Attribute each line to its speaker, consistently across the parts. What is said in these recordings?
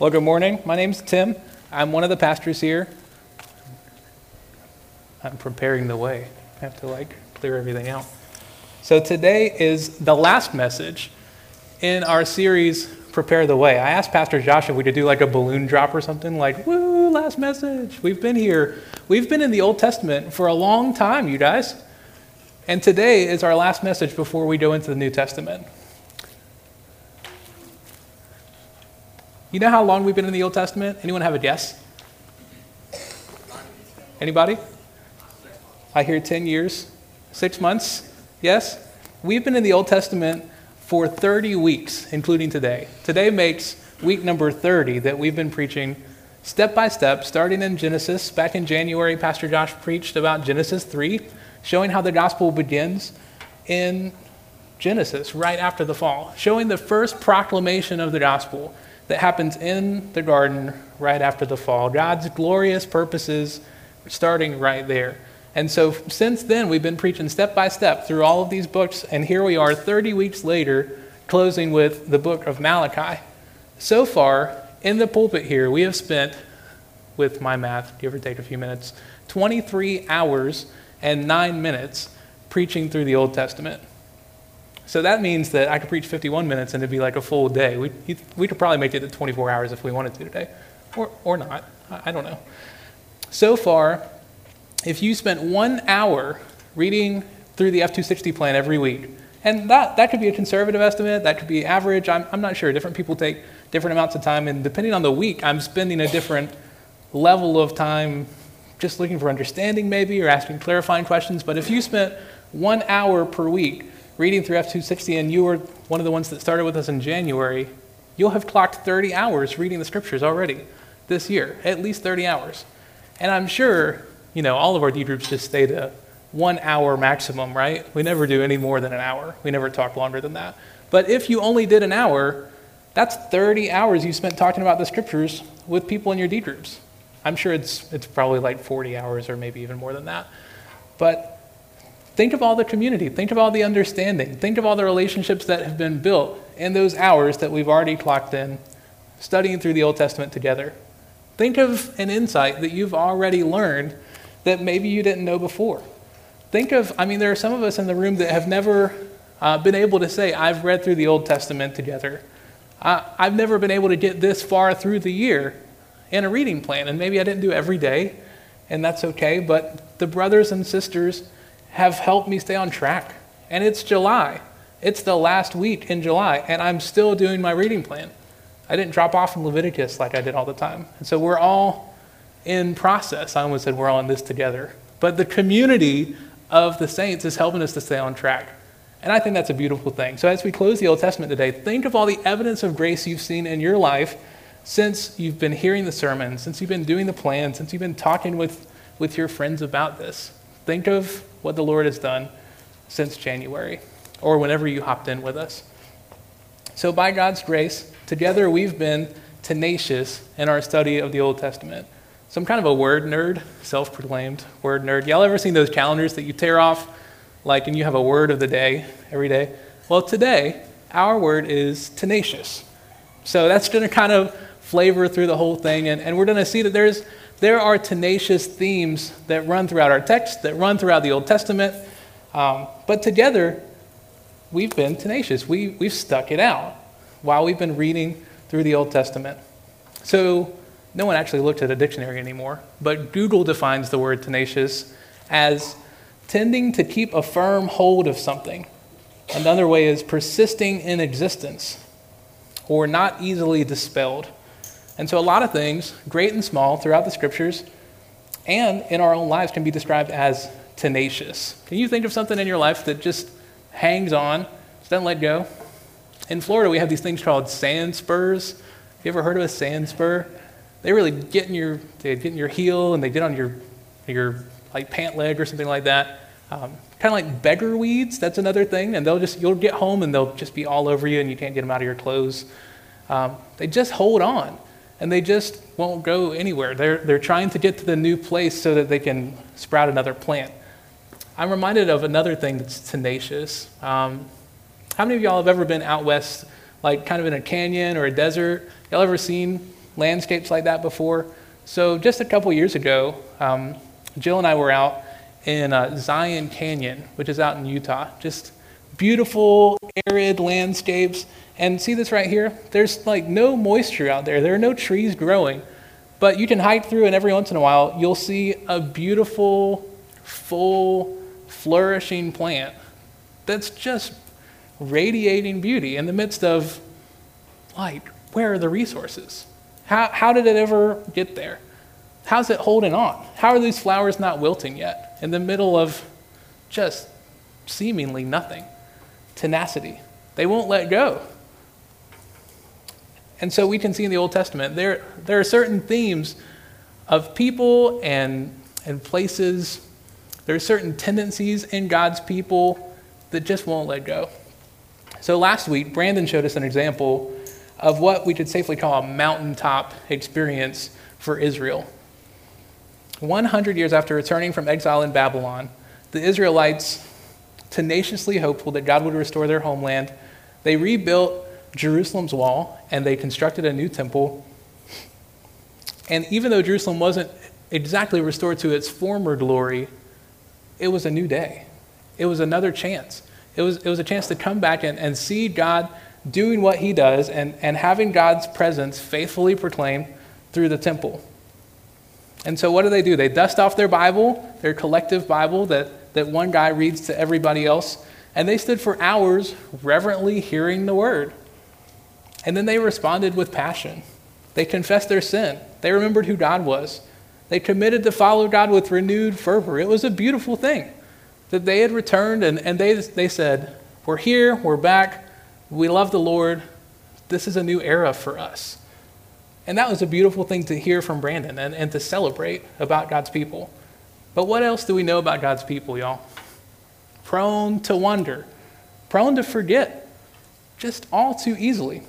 Speaker 1: Well, good morning. My name's Tim. I'm one of the pastors here. I'm preparing the way. I have to like clear everything out. So today is the last message in our series Prepare the Way. I asked Pastor Josh if we could do like a balloon drop or something like, woo, last message. We've been here. We've been in the Old Testament for a long time, you guys. And today is our last message before we go into the New Testament. You know how long we've been in the Old Testament? Anyone have a guess? Anybody? I hear 10 years, six months. Yes? We've been in the Old Testament for 30 weeks, including today. Today makes week number 30 that we've been preaching step by step, starting in Genesis. Back in January, Pastor Josh preached about Genesis 3, showing how the gospel begins in Genesis, right after the fall, showing the first proclamation of the gospel that happens in the garden right after the fall. God's glorious purposes starting right there. And so since then, we've been preaching step by step through all of these books, and here we are 30 weeks later, closing with the book of Malachi. So far, in the pulpit here, we have spent, with my math, give or take a few minutes, 23 hours and 9 minutes preaching through the Old Testament. So that means that I could preach 51 minutes and it'd be like a full day. We, we could probably make it to 24 hours if we wanted to today, or, or not. I don't know. So far, if you spent one hour reading through the F 260 plan every week, and that, that could be a conservative estimate, that could be average, I'm, I'm not sure. Different people take different amounts of time, and depending on the week, I'm spending a different level of time just looking for understanding, maybe, or asking clarifying questions. But if you spent one hour per week reading through F260 and you were one of the ones that started with us in January, you'll have clocked 30 hours reading the scriptures already this year, at least 30 hours. And I'm sure, you know, all of our D groups just stay to one hour maximum, right? We never do any more than an hour. We never talk longer than that. But if you only did an hour, that's 30 hours you spent talking about the scriptures with people in your D groups. I'm sure it's, it's probably like 40 hours or maybe even more than that. But Think of all the community. Think of all the understanding. Think of all the relationships that have been built in those hours that we've already clocked in studying through the Old Testament together. Think of an insight that you've already learned that maybe you didn't know before. Think of, I mean, there are some of us in the room that have never uh, been able to say, I've read through the Old Testament together. I've never been able to get this far through the year in a reading plan, and maybe I didn't do every day, and that's okay, but the brothers and sisters have helped me stay on track. And it's July. It's the last week in July, and I'm still doing my reading plan. I didn't drop off in Leviticus like I did all the time. And so we're all in process. I almost said we're all in this together. But the community of the saints is helping us to stay on track. And I think that's a beautiful thing. So as we close the Old Testament today, think of all the evidence of grace you've seen in your life since you've been hearing the sermon, since you've been doing the plan, since you've been talking with, with your friends about this. Think of what the Lord has done since January or whenever you hopped in with us. So, by God's grace, together we've been tenacious in our study of the Old Testament. So, I'm kind of a word nerd, self proclaimed word nerd. Y'all ever seen those calendars that you tear off, like, and you have a word of the day every day? Well, today, our word is tenacious. So, that's going to kind of flavor through the whole thing, and, and we're going to see that there's there are tenacious themes that run throughout our text, that run throughout the Old Testament. Um, but together, we've been tenacious. We, we've stuck it out while we've been reading through the Old Testament. So, no one actually looked at a dictionary anymore, but Google defines the word tenacious as tending to keep a firm hold of something. Another way is persisting in existence or not easily dispelled. And so, a lot of things, great and small, throughout the scriptures and in our own lives, can be described as tenacious. Can you think of something in your life that just hangs on, just doesn't let go? In Florida, we have these things called sand spurs. Have you ever heard of a sand spur? They really get in your, they get in your heel and they get on your, your like pant leg or something like that. Um, kind of like beggar weeds. That's another thing. And they'll just, you'll get home and they'll just be all over you and you can't get them out of your clothes. Um, they just hold on and they just won't go anywhere. They're, they're trying to get to the new place so that they can sprout another plant. I'm reminded of another thing that's tenacious. Um, how many of y'all have ever been out west, like kind of in a canyon or a desert? Y'all ever seen landscapes like that before? So, just a couple years ago, um, Jill and I were out in uh, Zion Canyon, which is out in Utah. Just beautiful, arid landscapes. And see this right here? There's like no moisture out there, there are no trees growing. But you can hike through, and every once in a while, you'll see a beautiful, full, flourishing plant that's just radiating beauty in the midst of, like, where are the resources? How, how did it ever get there? How's it holding on? How are these flowers not wilting yet in the middle of just seemingly nothing? Tenacity. They won't let go. And so we can see in the Old Testament there, there are certain themes of people and, and places, there are certain tendencies in God's people that just won't let go. So last week, Brandon showed us an example of what we could safely call a mountaintop experience for Israel. 100 years after returning from exile in Babylon, the Israelites, tenaciously hopeful that God would restore their homeland, they rebuilt Jerusalem's wall and they constructed a new temple. And even though Jerusalem wasn't exactly restored to its former glory, it was a new day. It was another chance. It was, it was a chance to come back and, and see God doing what he does and, and having God's presence faithfully proclaimed through the temple. And so, what do they do? They dust off their Bible, their collective Bible that, that one guy reads to everybody else, and they stood for hours reverently hearing the word. And then they responded with passion. They confessed their sin, they remembered who God was. They committed to follow God with renewed fervor. It was a beautiful thing that they had returned and, and they, they said, We're here, we're back, we love the Lord, this is a new era for us. And that was a beautiful thing to hear from Brandon and, and to celebrate about God's people. But what else do we know about God's people, y'all? Prone to wonder, prone to forget, just all too easily.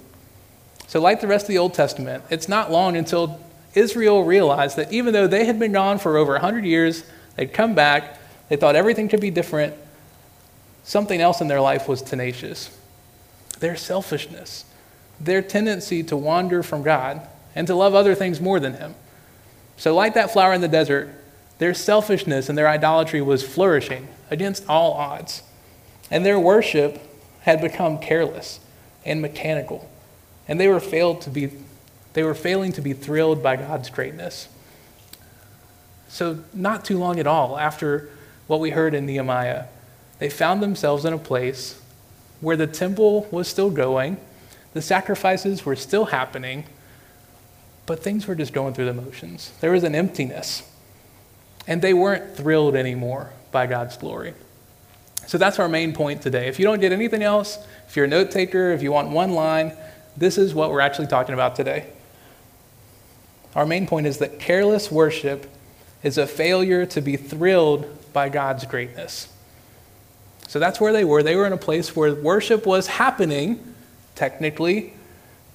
Speaker 1: So, like the rest of the Old Testament, it's not long until Israel realized that even though they had been gone for over 100 years, they'd come back, they thought everything could be different, something else in their life was tenacious. Their selfishness, their tendency to wander from God and to love other things more than Him. So, like that flower in the desert, their selfishness and their idolatry was flourishing against all odds. And their worship had become careless and mechanical. And they were, failed to be, they were failing to be thrilled by God's greatness. So, not too long at all after what we heard in Nehemiah, they found themselves in a place where the temple was still going, the sacrifices were still happening, but things were just going through the motions. There was an emptiness, and they weren't thrilled anymore by God's glory. So that's our main point today. If you don't get anything else, if you're a note taker, if you want one line, this is what we're actually talking about today. Our main point is that careless worship is a failure to be thrilled by God's greatness. So that's where they were. They were in a place where worship was happening, technically,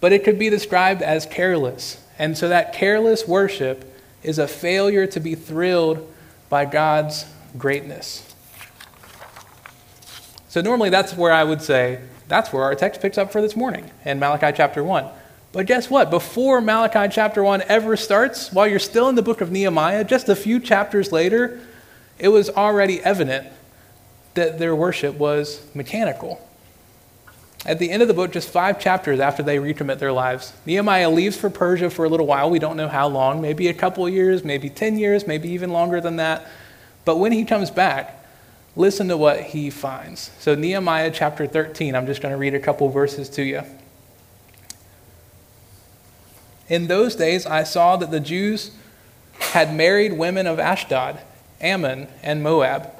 Speaker 1: but it could be described as careless. And so that careless worship is a failure to be thrilled by God's greatness. So normally that's where I would say that's where our text picks up for this morning in Malachi chapter 1. But guess what? Before Malachi chapter 1 ever starts, while you're still in the book of Nehemiah, just a few chapters later, it was already evident that their worship was mechanical. At the end of the book, just five chapters after they recommit their lives, Nehemiah leaves for Persia for a little while. We don't know how long, maybe a couple years, maybe 10 years, maybe even longer than that. But when he comes back, listen to what he finds. So, Nehemiah chapter 13, I'm just going to read a couple verses to you. In those days, I saw that the Jews had married women of Ashdod, Ammon, and Moab,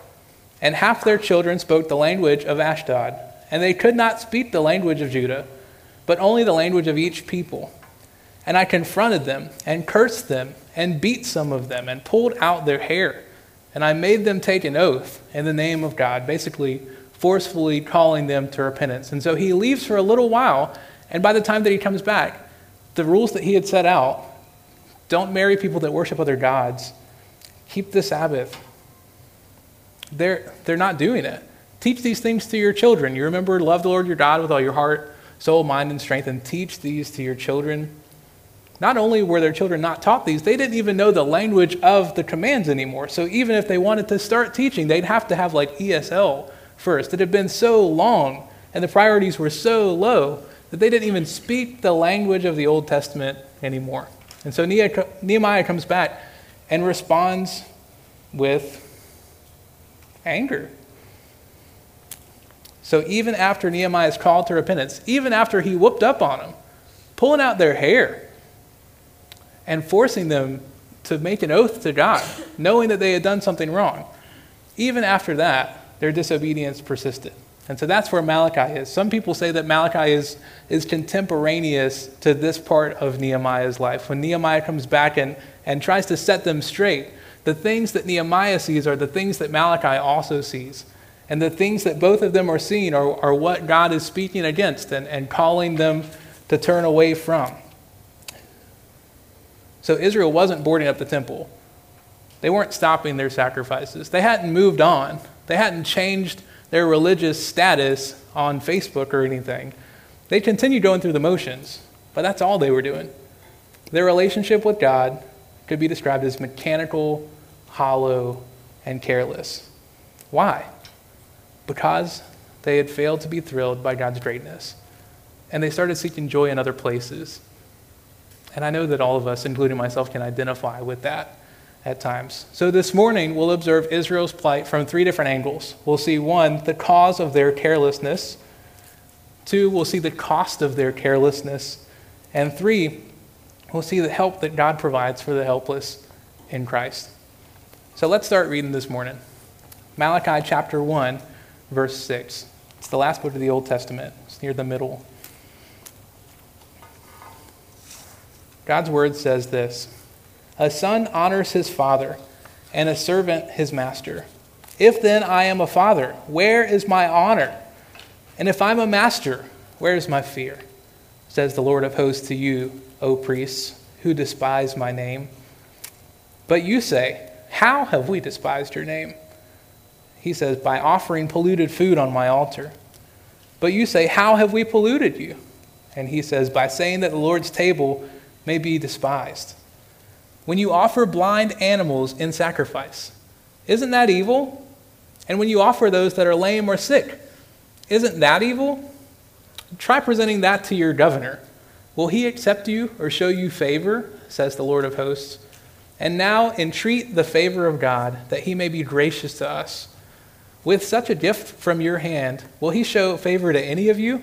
Speaker 1: and half their children spoke the language of Ashdod and they could not speak the language of Judah, but only the language of each people. And I confronted them and cursed them and beat some of them and pulled out their hair. And I made them take an oath in the name of God, basically forcefully calling them to repentance. And so he leaves for a little while, and by the time that he comes back, the rules that he had set out don't marry people that worship other gods, keep the Sabbath. They're, they're not doing it. Teach these things to your children. You remember, love the Lord your God with all your heart, soul, mind, and strength, and teach these to your children. Not only were their children not taught these, they didn't even know the language of the commands anymore. So even if they wanted to start teaching, they'd have to have like ESL first. It had been so long and the priorities were so low that they didn't even speak the language of the Old Testament anymore. And so Nehemiah comes back and responds with anger. So even after Nehemiah's call to repentance, even after he whooped up on them, pulling out their hair, and forcing them to make an oath to God, knowing that they had done something wrong, even after that, their disobedience persisted. And so that's where Malachi is. Some people say that Malachi is, is contemporaneous to this part of Nehemiah's life. When Nehemiah comes back and, and tries to set them straight, the things that Nehemiah sees are the things that Malachi also sees. And the things that both of them are seeing are, are what God is speaking against and, and calling them to turn away from. So Israel wasn't boarding up the temple. They weren't stopping their sacrifices. They hadn't moved on. They hadn't changed their religious status on Facebook or anything. They continued going through the motions, but that's all they were doing. Their relationship with God could be described as mechanical, hollow, and careless. Why? Because they had failed to be thrilled by God's greatness. And they started seeking joy in other places. And I know that all of us, including myself, can identify with that at times. So this morning, we'll observe Israel's plight from three different angles. We'll see one, the cause of their carelessness. Two, we'll see the cost of their carelessness. And three, we'll see the help that God provides for the helpless in Christ. So let's start reading this morning. Malachi chapter 1, verse 6. It's the last book of the Old Testament, it's near the middle. God's word says this. A son honors his father, and a servant his master. If then I am a father, where is my honor? And if I'm a master, where is my fear? Says the Lord of hosts to you, O priests, who despise my name. But you say, How have we despised your name? He says, By offering polluted food on my altar. But you say, How have we polluted you? And he says, By saying that the Lord's table may be despised when you offer blind animals in sacrifice. Isn't that evil? And when you offer those that are lame or sick, isn't that evil? Try presenting that to your governor. Will he accept you or show you favor? says the Lord of hosts. And now entreat the favor of God that he may be gracious to us. With such a gift from your hand, will he show favor to any of you?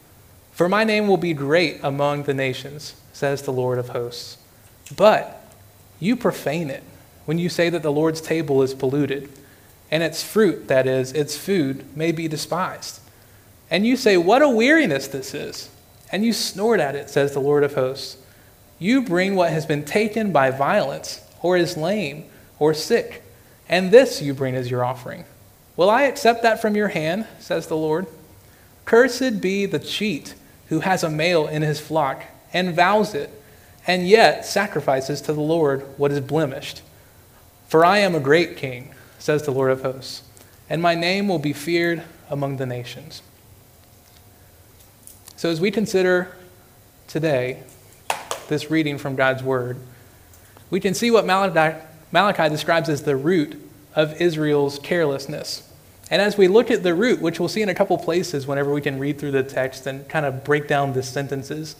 Speaker 1: For my name will be great among the nations, says the Lord of hosts. But you profane it when you say that the Lord's table is polluted, and its fruit, that is, its food, may be despised. And you say, What a weariness this is! And you snort at it, says the Lord of hosts. You bring what has been taken by violence, or is lame, or sick, and this you bring as your offering. Will I accept that from your hand, says the Lord? Cursed be the cheat who has a male in his flock and vows it, and yet sacrifices to the Lord what is blemished. For I am a great king, says the Lord of hosts, and my name will be feared among the nations. So, as we consider today this reading from God's word, we can see what Malachi, Malachi describes as the root of Israel's carelessness. And as we look at the root, which we'll see in a couple places whenever we can read through the text and kind of break down the sentences,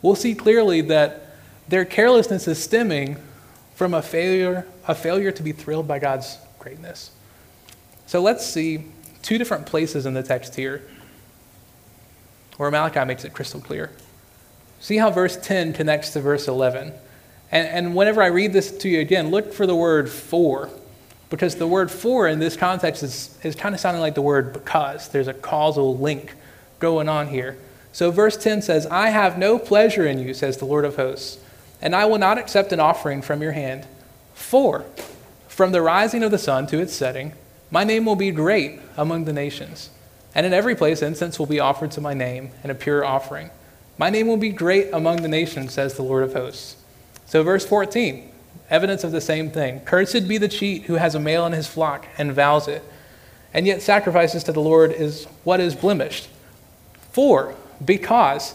Speaker 1: we'll see clearly that their carelessness is stemming from a failure, a failure to be thrilled by God's greatness. So let's see two different places in the text here where Malachi makes it crystal clear. See how verse 10 connects to verse 11. And, and whenever I read this to you again, look for the word for, because the word for in this context is, is kind of sounding like the word because. There's a causal link going on here. So verse 10 says, I have no pleasure in you, says the Lord of hosts and I will not accept an offering from your hand. For, From the rising of the sun to its setting, my name will be great among the nations. And in every place, incense will be offered to my name and a pure offering. My name will be great among the nations, says the Lord of hosts. So, verse 14, evidence of the same thing. Cursed be the cheat who has a male in his flock and vows it, and yet sacrifices to the Lord is what is blemished. For, because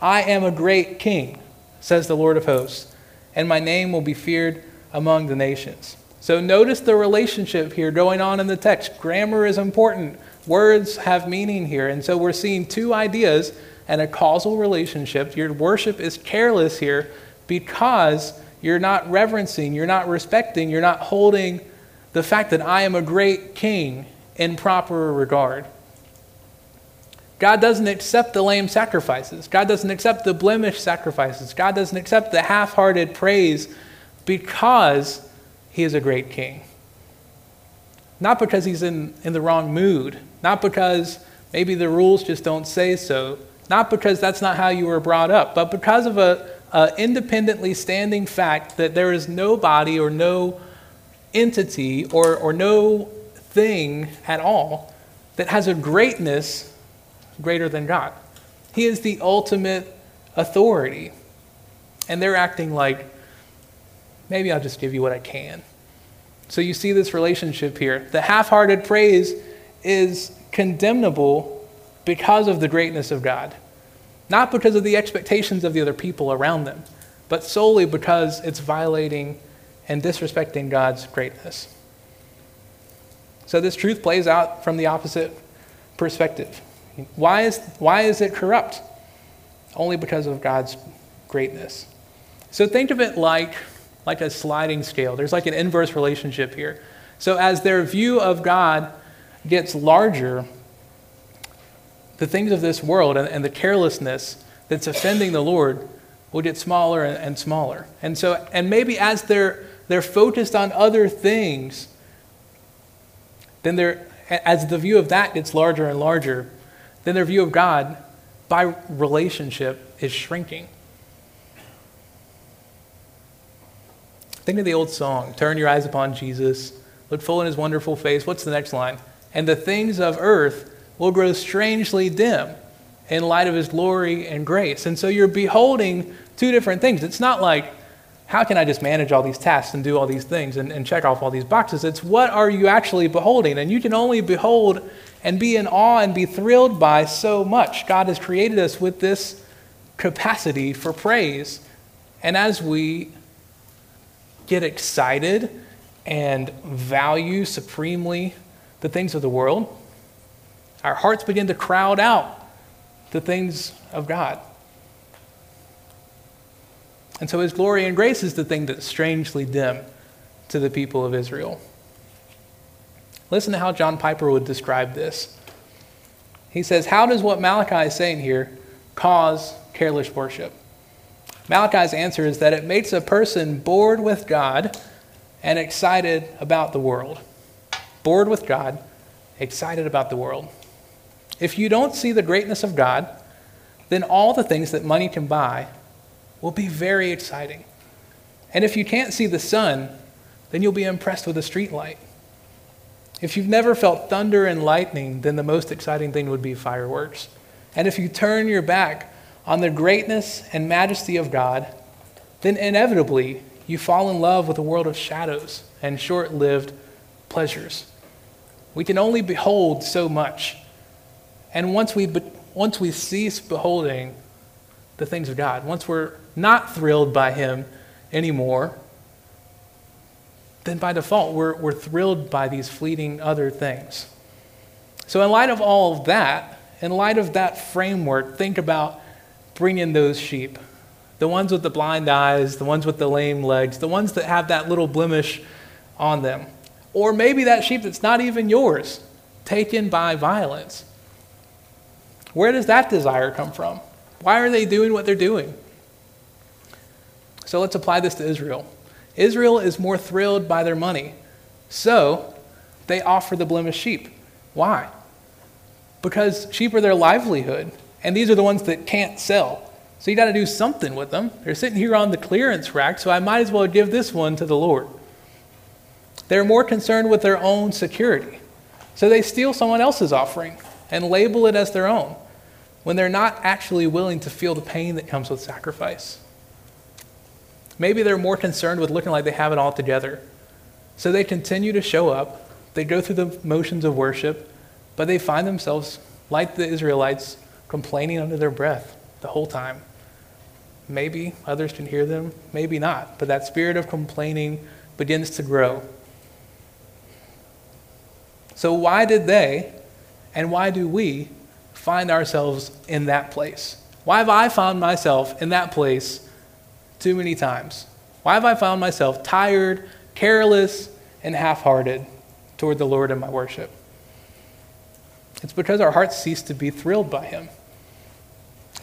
Speaker 1: I am a great king, says the Lord of hosts, and my name will be feared among the nations. So notice the relationship here going on in the text. Grammar is important, words have meaning here. And so we're seeing two ideas and a causal relationship. Your worship is careless here because you're not reverencing, you're not respecting, you're not holding the fact that I am a great king in proper regard. God doesn't accept the lame sacrifices. God doesn't accept the blemished sacrifices. God doesn't accept the half hearted praise because he is a great king. Not because he's in, in the wrong mood, not because maybe the rules just don't say so, not because that's not how you were brought up, but because of a, a independently standing fact that there is no body or no entity or, or no thing at all that has a greatness greater than God. He is the ultimate authority. And they're acting like maybe I'll just give you what I can. So you see this relationship here. The half hearted praise is condemnable because of the greatness of God, not because of the expectations of the other people around them, but solely because it's violating and disrespecting God's greatness. So this truth plays out from the opposite perspective. Why is, why is it corrupt? Only because of God's greatness. So think of it like like a sliding scale. There's like an inverse relationship here. So as their view of God gets larger, the things of this world and, and the carelessness that's offending the Lord will get smaller and, and smaller. And so, and maybe as they're they're focused on other things, then they're as the view of that gets larger and larger, then their view of God by relationship is shrinking. Think of the old song, Turn Your Eyes Upon Jesus, look full in his wonderful face. What's the next line? And the things of earth will grow strangely dim in light of his glory and grace. And so you're beholding two different things. It's not like, how can I just manage all these tasks and do all these things and, and check off all these boxes? It's what are you actually beholding? And you can only behold and be in awe and be thrilled by so much. God has created us with this capacity for praise. And as we get excited and value supremely the things of the world, our hearts begin to crowd out the things of God. And so his glory and grace is the thing that's strangely dim to the people of Israel. Listen to how John Piper would describe this. He says, How does what Malachi is saying here cause careless worship? Malachi's answer is that it makes a person bored with God and excited about the world. Bored with God, excited about the world. If you don't see the greatness of God, then all the things that money can buy will be very exciting. And if you can't see the sun, then you'll be impressed with a streetlight. If you've never felt thunder and lightning, then the most exciting thing would be fireworks. And if you turn your back on the greatness and majesty of God, then inevitably you fall in love with a world of shadows and short lived pleasures. We can only behold so much. And once we, once we cease beholding the things of God, once we're not thrilled by Him anymore, then by default we're, we're thrilled by these fleeting other things. So, in light of all of that, in light of that framework, think about bringing those sheep the ones with the blind eyes, the ones with the lame legs, the ones that have that little blemish on them. Or maybe that sheep that's not even yours, taken by violence. Where does that desire come from? Why are they doing what they're doing? So let's apply this to Israel. Israel is more thrilled by their money. So they offer the blemished sheep. Why? Because sheep are their livelihood. And these are the ones that can't sell. So you got to do something with them. They're sitting here on the clearance rack, so I might as well give this one to the Lord. They're more concerned with their own security. So they steal someone else's offering and label it as their own when they're not actually willing to feel the pain that comes with sacrifice. Maybe they're more concerned with looking like they have it all together. So they continue to show up, they go through the motions of worship, but they find themselves, like the Israelites, complaining under their breath the whole time. Maybe others can hear them, maybe not, but that spirit of complaining begins to grow. So, why did they and why do we find ourselves in that place? Why have I found myself in that place too many times? Why have I found myself tired, careless, and half hearted toward the Lord in my worship? It's because our hearts cease to be thrilled by Him.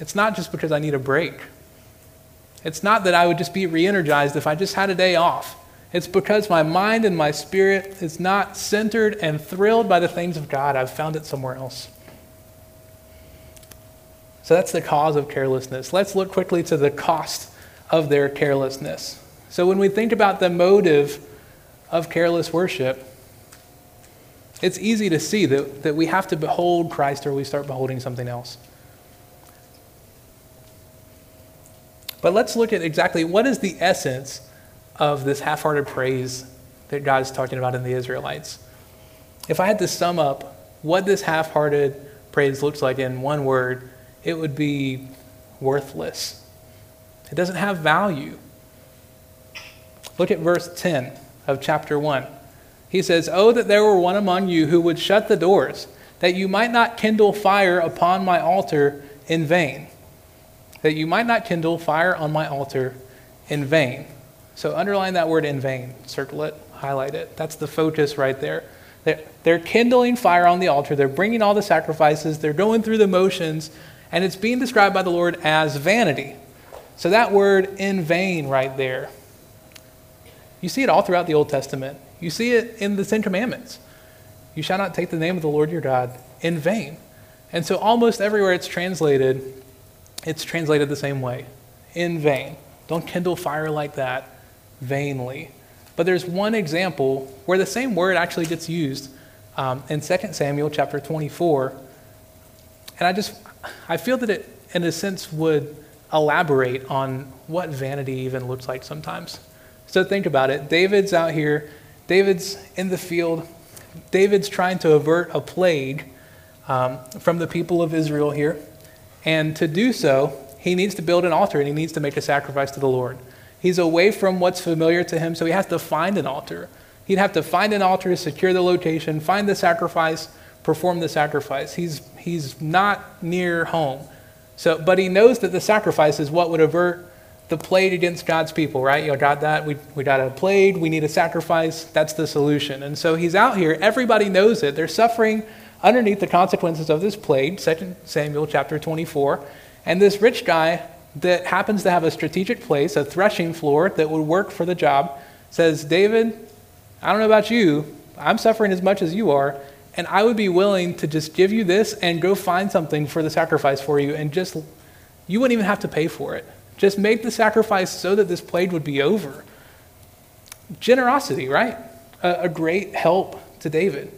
Speaker 1: It's not just because I need a break. It's not that I would just be re energized if I just had a day off. It's because my mind and my spirit is not centered and thrilled by the things of God. I've found it somewhere else. So that's the cause of carelessness. Let's look quickly to the cost of their carelessness. So when we think about the motive of careless worship, it's easy to see that, that we have to behold Christ or we start beholding something else. But let's look at exactly what is the essence of this half hearted praise that God is talking about in the Israelites. If I had to sum up what this half hearted praise looks like in one word, it would be worthless. It doesn't have value. Look at verse 10 of chapter 1. He says, Oh, that there were one among you who would shut the doors, that you might not kindle fire upon my altar in vain. That you might not kindle fire on my altar in vain. So underline that word in vain, circle it, highlight it. That's the focus right there. They're, kindling fire on the altar, they're bringing all the sacrifices, they're going through the motions, and it's being described by the Lord as vanity. So that word in vain right there, you see it all throughout the Old Testament. You see it in the Ten Commandments. You shall not take the name of the Lord your God in vain. And so almost everywhere it's translated, it's translated the same way in vain. Don't kindle fire like that vainly. But there's one example where the same word actually gets used um, in 2 Samuel chapter 24. And I just, I feel that it, in a sense, would elaborate on what vanity even looks like sometimes. So think about it. David's out here, David's in the field, David's trying to avert a plague um, from the people of Israel here. And to do so, he needs to build an altar and he needs to make a sacrifice to the Lord. He's away from what's familiar to him, so he has to find an altar. He'd have to find an altar, secure the location, find the sacrifice, perform the sacrifice. He's, he's not near home. So, but he knows that the sacrifice is what would avert the plague against God's people, right? You got that? We, we got a plague, we need a sacrifice. That's the solution. And so he's out here. Everybody knows it. They're suffering underneath the consequences of this plague, 2 Samuel chapter 24. And this rich guy that happens to have a strategic place, a threshing floor that would work for the job, says, David, I don't know about you, I'm suffering as much as you are, and I would be willing to just give you this and go find something for the sacrifice for you, and just, you wouldn't even have to pay for it. Just make the sacrifice so that this plague would be over. Generosity, right? A, a great help to David.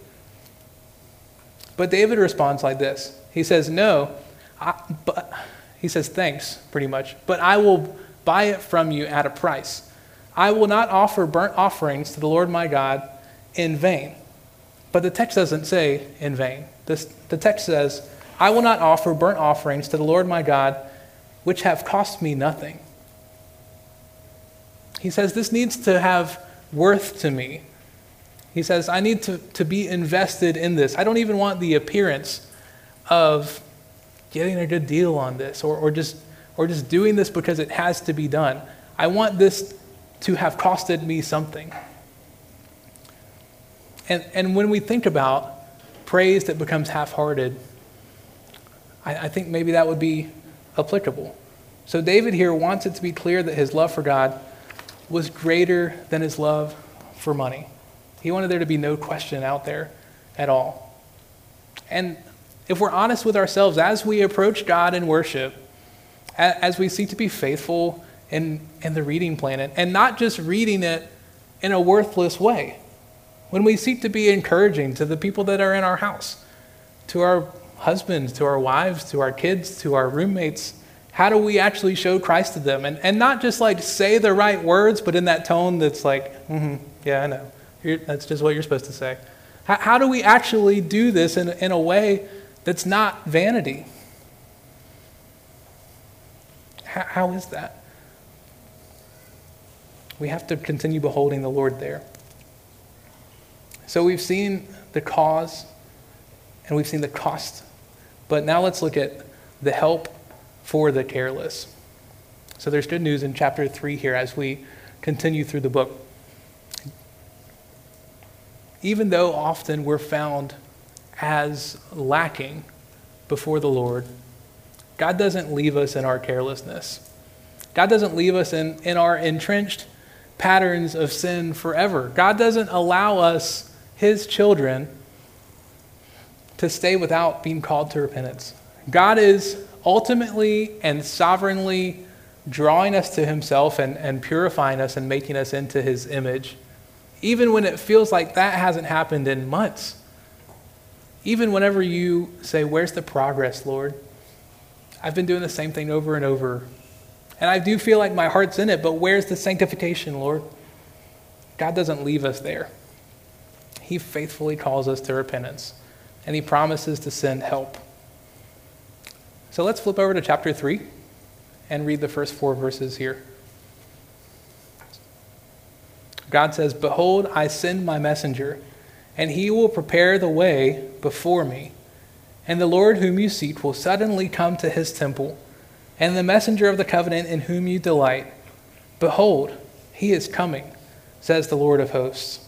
Speaker 1: But David responds like this He says, No, I, but he says, Thanks, pretty much, but I will buy it from you at a price. I will not offer burnt offerings to the Lord my God in vain. But the text doesn't say in vain. This, the text says, I will not offer burnt offerings to the Lord my God, which have cost me nothing. He says, This needs to have worth to me. He says, I need to, to be invested in this. I don't even want the appearance of getting a good deal on this or, or, just, or just doing this because it has to be done. I want this to have costed me something. And, and when we think about praise that becomes half hearted, I, I think maybe that would be applicable. So David here wants it to be clear that his love for God was greater than his love for money. He wanted there to be no question out there at all. And if we're honest with ourselves as we approach God in worship, as we seek to be faithful in, in the reading plan, and not just reading it in a worthless way. When we seek to be encouraging to the people that are in our house, to our husbands, to our wives, to our kids, to our roommates? How do we actually show Christ to them? And, and not just like say the right words, but in that tone that's like, mm-hmm, yeah, I know. You're, that's just what you're supposed to say. How, how do we actually do this in, in a way that's not vanity? how, how is that? We have to continue beholding the Lord there. So we've seen the cause and we've seen the cost. But now let's look at the help for the careless. So there's good news in chapter 3 here as we continue through the book. Even though often we're found as lacking before the Lord, God doesn't leave us in our carelessness. God doesn't leave us in, in our entrenched patterns of sin forever. God doesn't allow us, His children, to stay without being called to repentance. God is ultimately and sovereignly drawing us to Himself and, and purifying us and making us into His image, even when it feels like that hasn't happened in months. Even whenever you say, Where's the progress, Lord? I've been doing the same thing over and over. And I do feel like my heart's in it, but where's the sanctification, Lord? God doesn't leave us there. He faithfully calls us to repentance, and He promises to send help. So let's flip over to chapter 3 and read the first four verses here. God says, Behold, I send my messenger, and he will prepare the way before me. And the Lord whom you seek will suddenly come to his temple, and the messenger of the covenant in whom you delight. Behold, he is coming, says the Lord of hosts.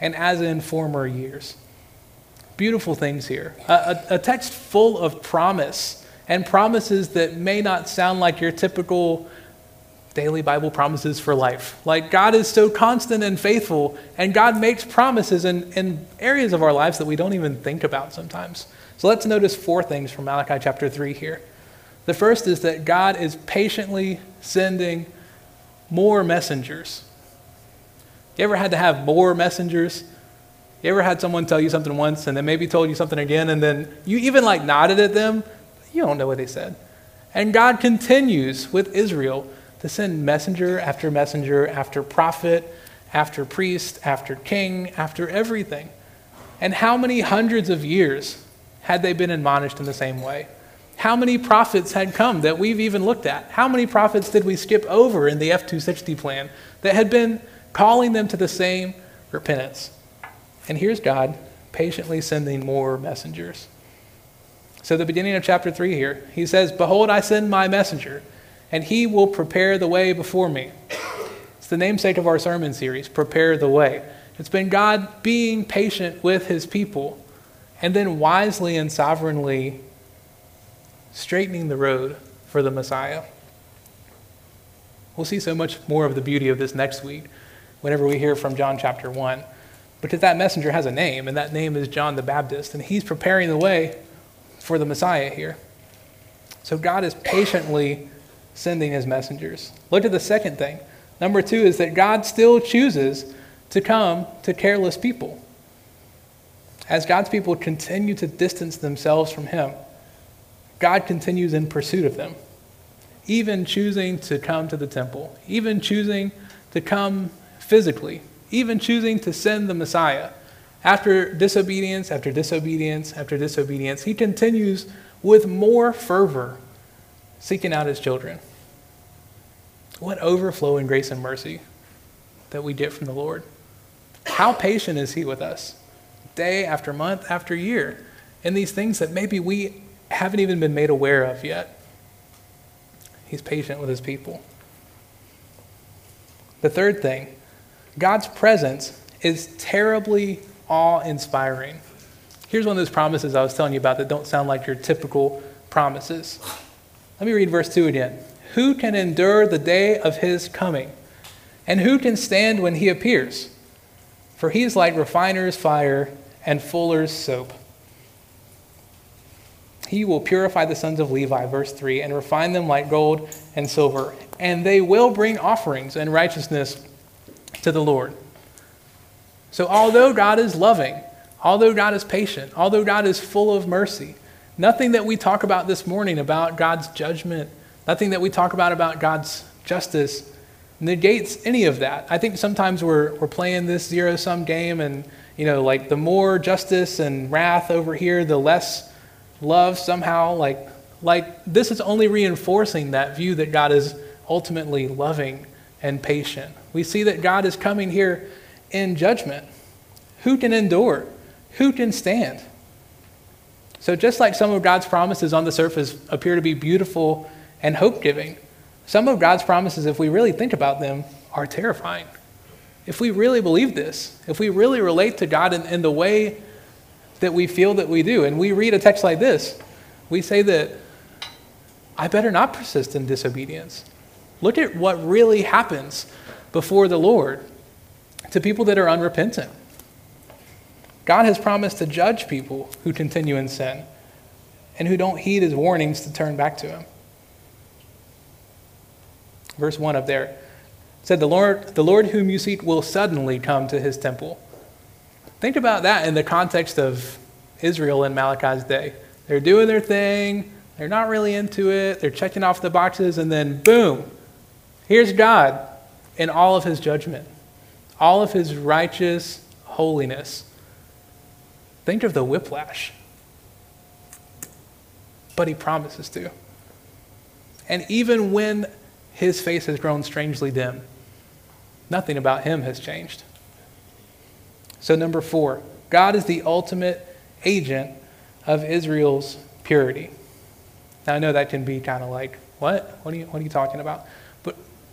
Speaker 1: and as in former years. Beautiful things here. A, a, a text full of promise and promises that may not sound like your typical daily Bible promises for life. Like God is so constant and faithful, and God makes promises in, in areas of our lives that we don't even think about sometimes. So let's notice four things from Malachi chapter 3 here. The first is that God is patiently sending more messengers. You ever had to have more messengers? You ever had someone tell you something once and then maybe told you something again and then you even like nodded at them? You don't know what they said. And God continues with Israel to send messenger after messenger after prophet after priest after king after everything. And how many hundreds of years had they been admonished in the same way? How many prophets had come that we've even looked at? How many prophets did we skip over in the F 260 plan that had been calling them to the same repentance? And here's God patiently sending more messengers. So, the beginning of chapter 3 here, he says, Behold, I send my messenger, and he will prepare the way before me. It's the namesake of our sermon series, Prepare the Way. It's been God being patient with his people and then wisely and sovereignly straightening the road for the Messiah. We'll see so much more of the beauty of this next week whenever we hear from John chapter 1. Because that messenger has a name, and that name is John the Baptist, and he's preparing the way for the Messiah here. So God is patiently sending his messengers. Look at the second thing. Number two is that God still chooses to come to careless people as God's people continue to distance themselves from Him, God continues in pursuit of them, even choosing to come to the temple, even choosing to come physically, even choosing to send the Messiah. After disobedience, after disobedience, after disobedience, He continues with more fervor seeking out His children. What overflowing grace and mercy that we get from the Lord. How patient is He with us? day after month after year in these things that maybe we haven't even been made aware of yet. He's patient with his people. The third thing God's presence is terribly awe inspiring. Here's one of those promises I was telling you about that don't sound like your typical promises. Let me read verse 2 again. Who can endure the day of his coming? And who can stand when he appears? For he is like refiner's fire and fuller's soap. He will purify the sons of Levi, verse 3, and refine them like gold and silver. And they will bring offerings and righteousness to the Lord. So, although God is loving, although God is patient, although God is full of mercy, nothing that we talk about this morning about God's judgment, nothing that we talk about about God's justice negates any of that. I think sometimes we're, we're playing this zero sum game, and, you know, like the more justice and wrath over here, the less love somehow. Like, like this is only reinforcing that view that God is ultimately loving and patient. We see that God is coming here in judgment. Who can endure? Who can stand? So, just like some of God's promises on the surface appear to be beautiful and hope giving, some of God's promises, if we really think about them, are terrifying. If we really believe this, if we really relate to God in, in the way that we feel that we do, and we read a text like this, we say that I better not persist in disobedience. Look at what really happens before the Lord to people that are unrepentant. God has promised to judge people who continue in sin and who don't heed his warnings to turn back to him. Verse 1 up there said, the Lord, the Lord whom you seek will suddenly come to his temple. Think about that in the context of Israel in Malachi's day. They're doing their thing, they're not really into it, they're checking off the boxes, and then boom, here's God in all of his judgment, all of his righteous holiness. Think of the whiplash. But he promises to. And even when his face has grown strangely dim, nothing about him has changed. So, number four, God is the ultimate agent of Israel's purity. Now, I know that can be kind of like, what? What are you, what are you talking about?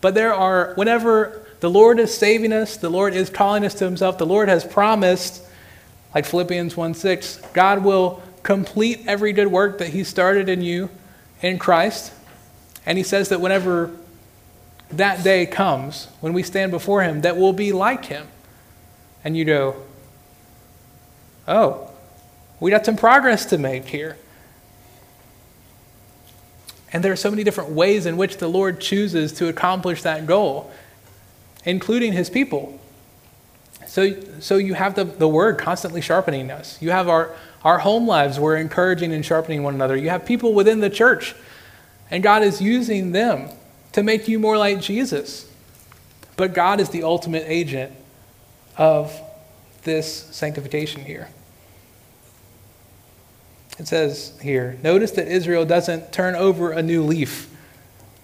Speaker 1: But, there are, whenever the Lord is saving us, the Lord is calling us to himself, the Lord has promised, like Philippians 1 6, God will complete every good work that he started in you in Christ. And he says that whenever that day comes, when we stand before him, that we'll be like him. And you go, oh, we got some progress to make here. And there are so many different ways in which the Lord chooses to accomplish that goal, including his people. So, so you have the, the word constantly sharpening us. You have our, our home lives, we're encouraging and sharpening one another. You have people within the church, and God is using them to make you more like Jesus. But God is the ultimate agent of this sanctification here. It says here notice that Israel doesn't turn over a new leaf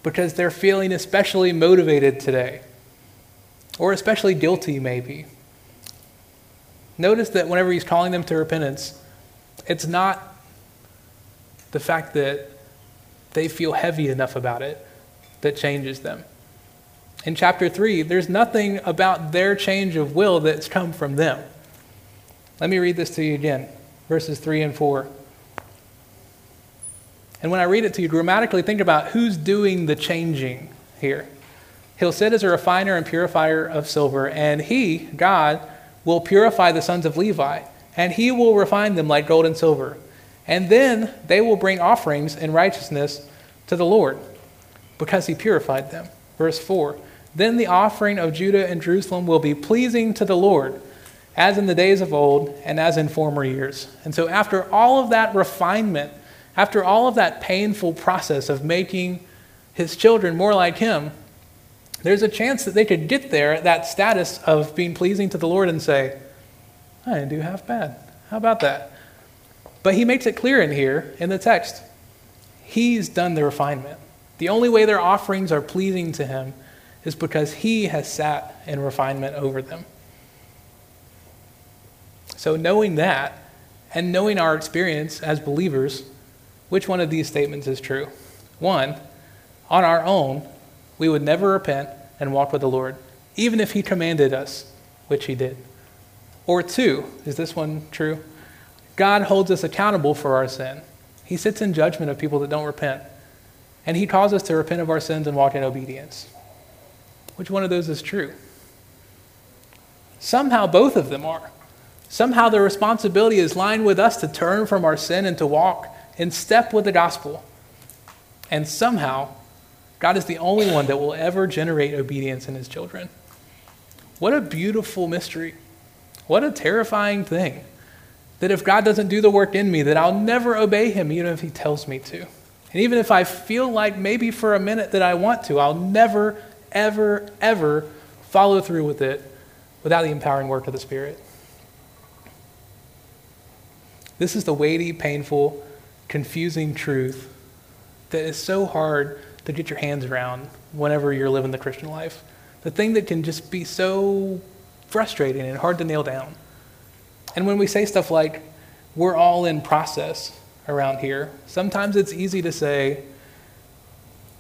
Speaker 1: because they're feeling especially motivated today, or especially guilty, maybe. Notice that whenever he's calling them to repentance, it's not the fact that they feel heavy enough about it that changes them. In chapter 3, there's nothing about their change of will that's come from them. Let me read this to you again, verses 3 and 4. And when I read it to you, grammatically think about who's doing the changing here. He'll sit as a refiner and purifier of silver, and he, God, will purify the sons of Levi, and he will refine them like gold and silver. And then they will bring offerings in righteousness to the Lord because he purified them. Verse 4 Then the offering of Judah and Jerusalem will be pleasing to the Lord, as in the days of old and as in former years. And so, after all of that refinement, after all of that painful process of making his children more like him, there's a chance that they could get there at that status of being pleasing to the Lord and say, I didn't do half bad. How about that? But he makes it clear in here in the text. He's done the refinement. The only way their offerings are pleasing to him is because he has sat in refinement over them. So, knowing that, and knowing our experience as believers, which one of these statements is true? One, on our own, we would never repent and walk with the Lord, even if he commanded us, which he did. Or two, is this one true? God holds us accountable for our sin. He sits in judgment of people that don't repent. And he calls us to repent of our sins and walk in obedience. Which one of those is true? Somehow both of them are. Somehow the responsibility is lying with us to turn from our sin and to walk in step with the gospel. And somehow, God is the only one that will ever generate obedience in his children. What a beautiful mystery. What a terrifying thing. That if God doesn't do the work in me, that I'll never obey him, even if he tells me to. And even if I feel like maybe for a minute that I want to, I'll never, ever, ever follow through with it without the empowering work of the Spirit. This is the weighty, painful, confusing truth that is so hard to get your hands around whenever you're living the Christian life. The thing that can just be so frustrating and hard to nail down. And when we say stuff like, we're all in process around here, sometimes it's easy to say,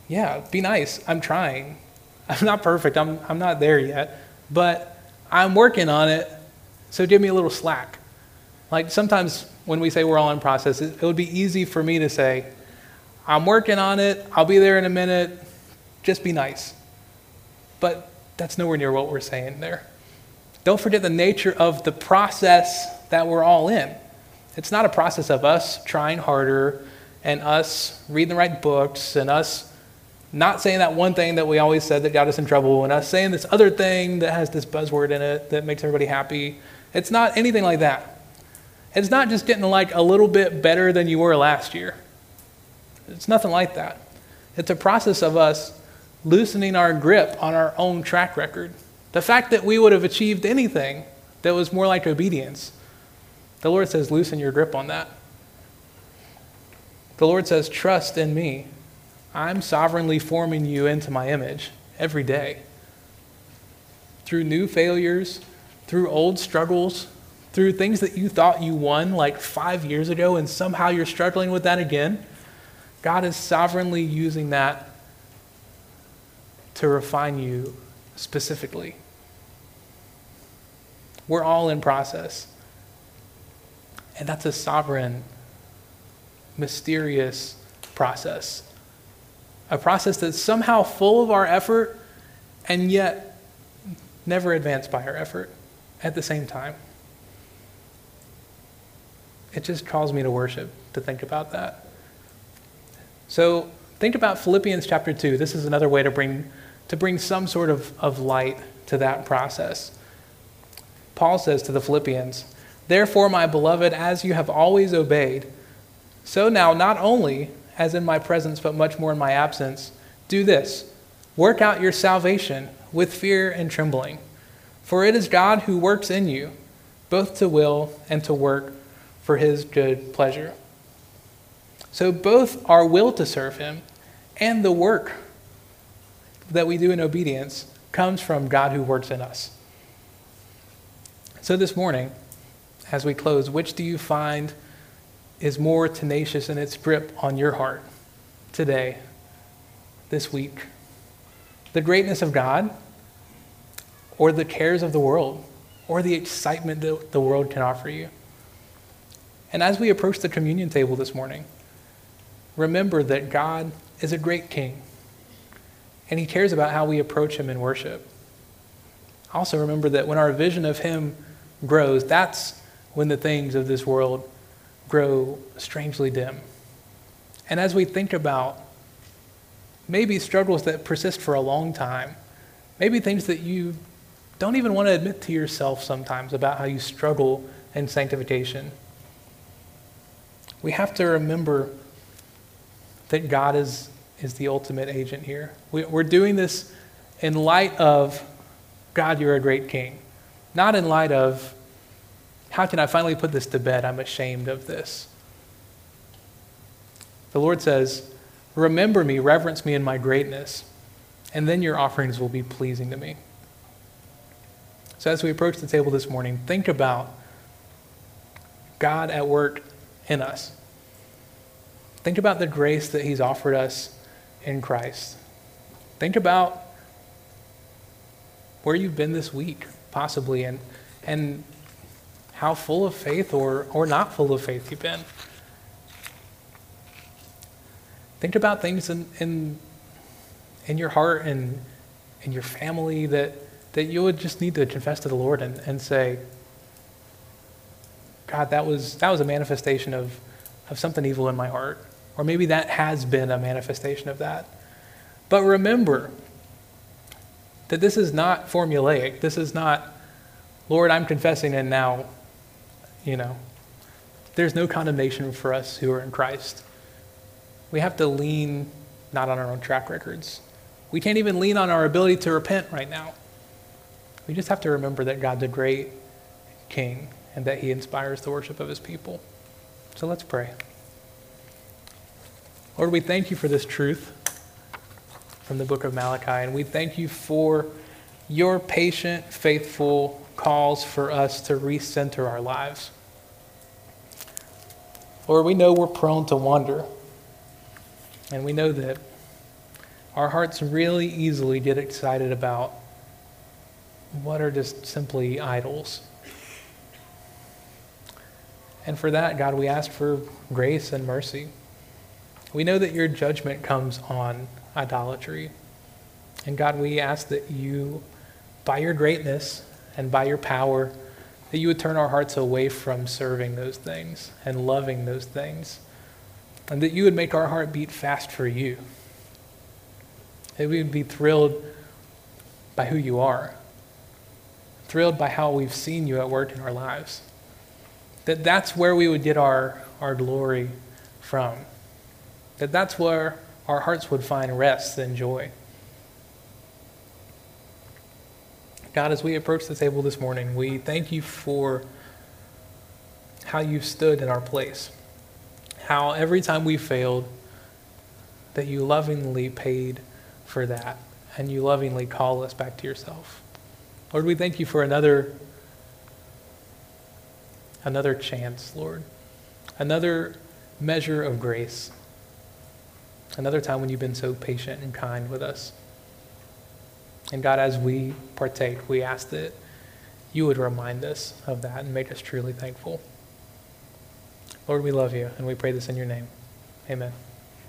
Speaker 1: yeah, be nice. I'm trying. I'm not perfect. I'm, I'm not there yet. But I'm working on it. So give me a little slack. Like sometimes when we say we're all in process, it, it would be easy for me to say, I'm working on it. I'll be there in a minute. Just be nice. But that's nowhere near what we're saying there. Don't forget the nature of the process that we're all in. It's not a process of us trying harder and us reading the right books and us not saying that one thing that we always said that got us in trouble and us saying this other thing that has this buzzword in it that makes everybody happy. It's not anything like that. It's not just getting like a little bit better than you were last year. It's nothing like that. It's a process of us loosening our grip on our own track record. The fact that we would have achieved anything that was more like obedience, the Lord says, loosen your grip on that. The Lord says, trust in me. I'm sovereignly forming you into my image every day. Through new failures, through old struggles, through things that you thought you won like five years ago, and somehow you're struggling with that again. God is sovereignly using that to refine you specifically. We're all in process. And that's a sovereign, mysterious process. A process that's somehow full of our effort and yet never advanced by our effort at the same time. It just calls me to worship to think about that. So think about Philippians chapter 2. This is another way to bring, to bring some sort of, of light to that process. Paul says to the Philippians, Therefore, my beloved, as you have always obeyed, so now, not only as in my presence, but much more in my absence, do this work out your salvation with fear and trembling. For it is God who works in you, both to will and to work for his good pleasure. So both our will to serve Him and the work that we do in obedience comes from God who works in us. So this morning, as we close, which do you find is more tenacious in its grip on your heart today, this week? The greatness of God or the cares of the world or the excitement that the world can offer you? And as we approach the communion table this morning, remember that God is a great king, and he cares about how we approach him in worship. Also, remember that when our vision of him grows, that's when the things of this world grow strangely dim. And as we think about maybe struggles that persist for a long time, maybe things that you don't even want to admit to yourself sometimes about how you struggle in sanctification, we have to remember that God is, is the ultimate agent here. We, we're doing this in light of God, you're a great king, not in light of how can I finally put this to bed? I'm ashamed of this. The Lord says, Remember me, reverence me in my greatness, and then your offerings will be pleasing to me. So, as we approach the table this morning, think about God at work in us. Think about the grace that He's offered us in Christ. Think about where you've been this week, possibly, and, and how full of faith or, or not full of faith you've been. Think about things in, in, in your heart and in your family that, that you would just need to confess to the Lord and, and say, God, that was, that was a manifestation of, of something evil in my heart. Or maybe that has been a manifestation of that. But remember that this is not formulaic. This is not, Lord, I'm confessing, and now, you know, there's no condemnation for us who are in Christ. We have to lean not on our own track records. We can't even lean on our ability to repent right now. We just have to remember that God's a great king and that he inspires the worship of his people. So let's pray. Lord, we thank you for this truth from the book of Malachi, and we thank you for your patient, faithful calls for us to recenter our lives. Lord, we know we're prone to wander. And we know that our hearts really easily get excited about what are just simply idols. And for that, God, we ask for grace and mercy. We know that your judgment comes on idolatry. And God, we ask that you, by your greatness and by your power, that you would turn our hearts away from serving those things and loving those things and that you would make our heart beat fast for you. That we would be thrilled by who you are, thrilled by how we've seen you at work in our lives. That that's where we would get our, our glory from. That that's where our hearts would find rest and joy. God, as we approach the table this morning, we thank you for how you've stood in our place how every time we failed, that you lovingly paid for that and you lovingly call us back to yourself. Lord, we thank you for another another chance, Lord. Another measure of grace. Another time when you've been so patient and kind with us. And God, as we partake, we ask that you would remind us of that and make us truly thankful. Lord, we love you, and we pray this in your name. Amen.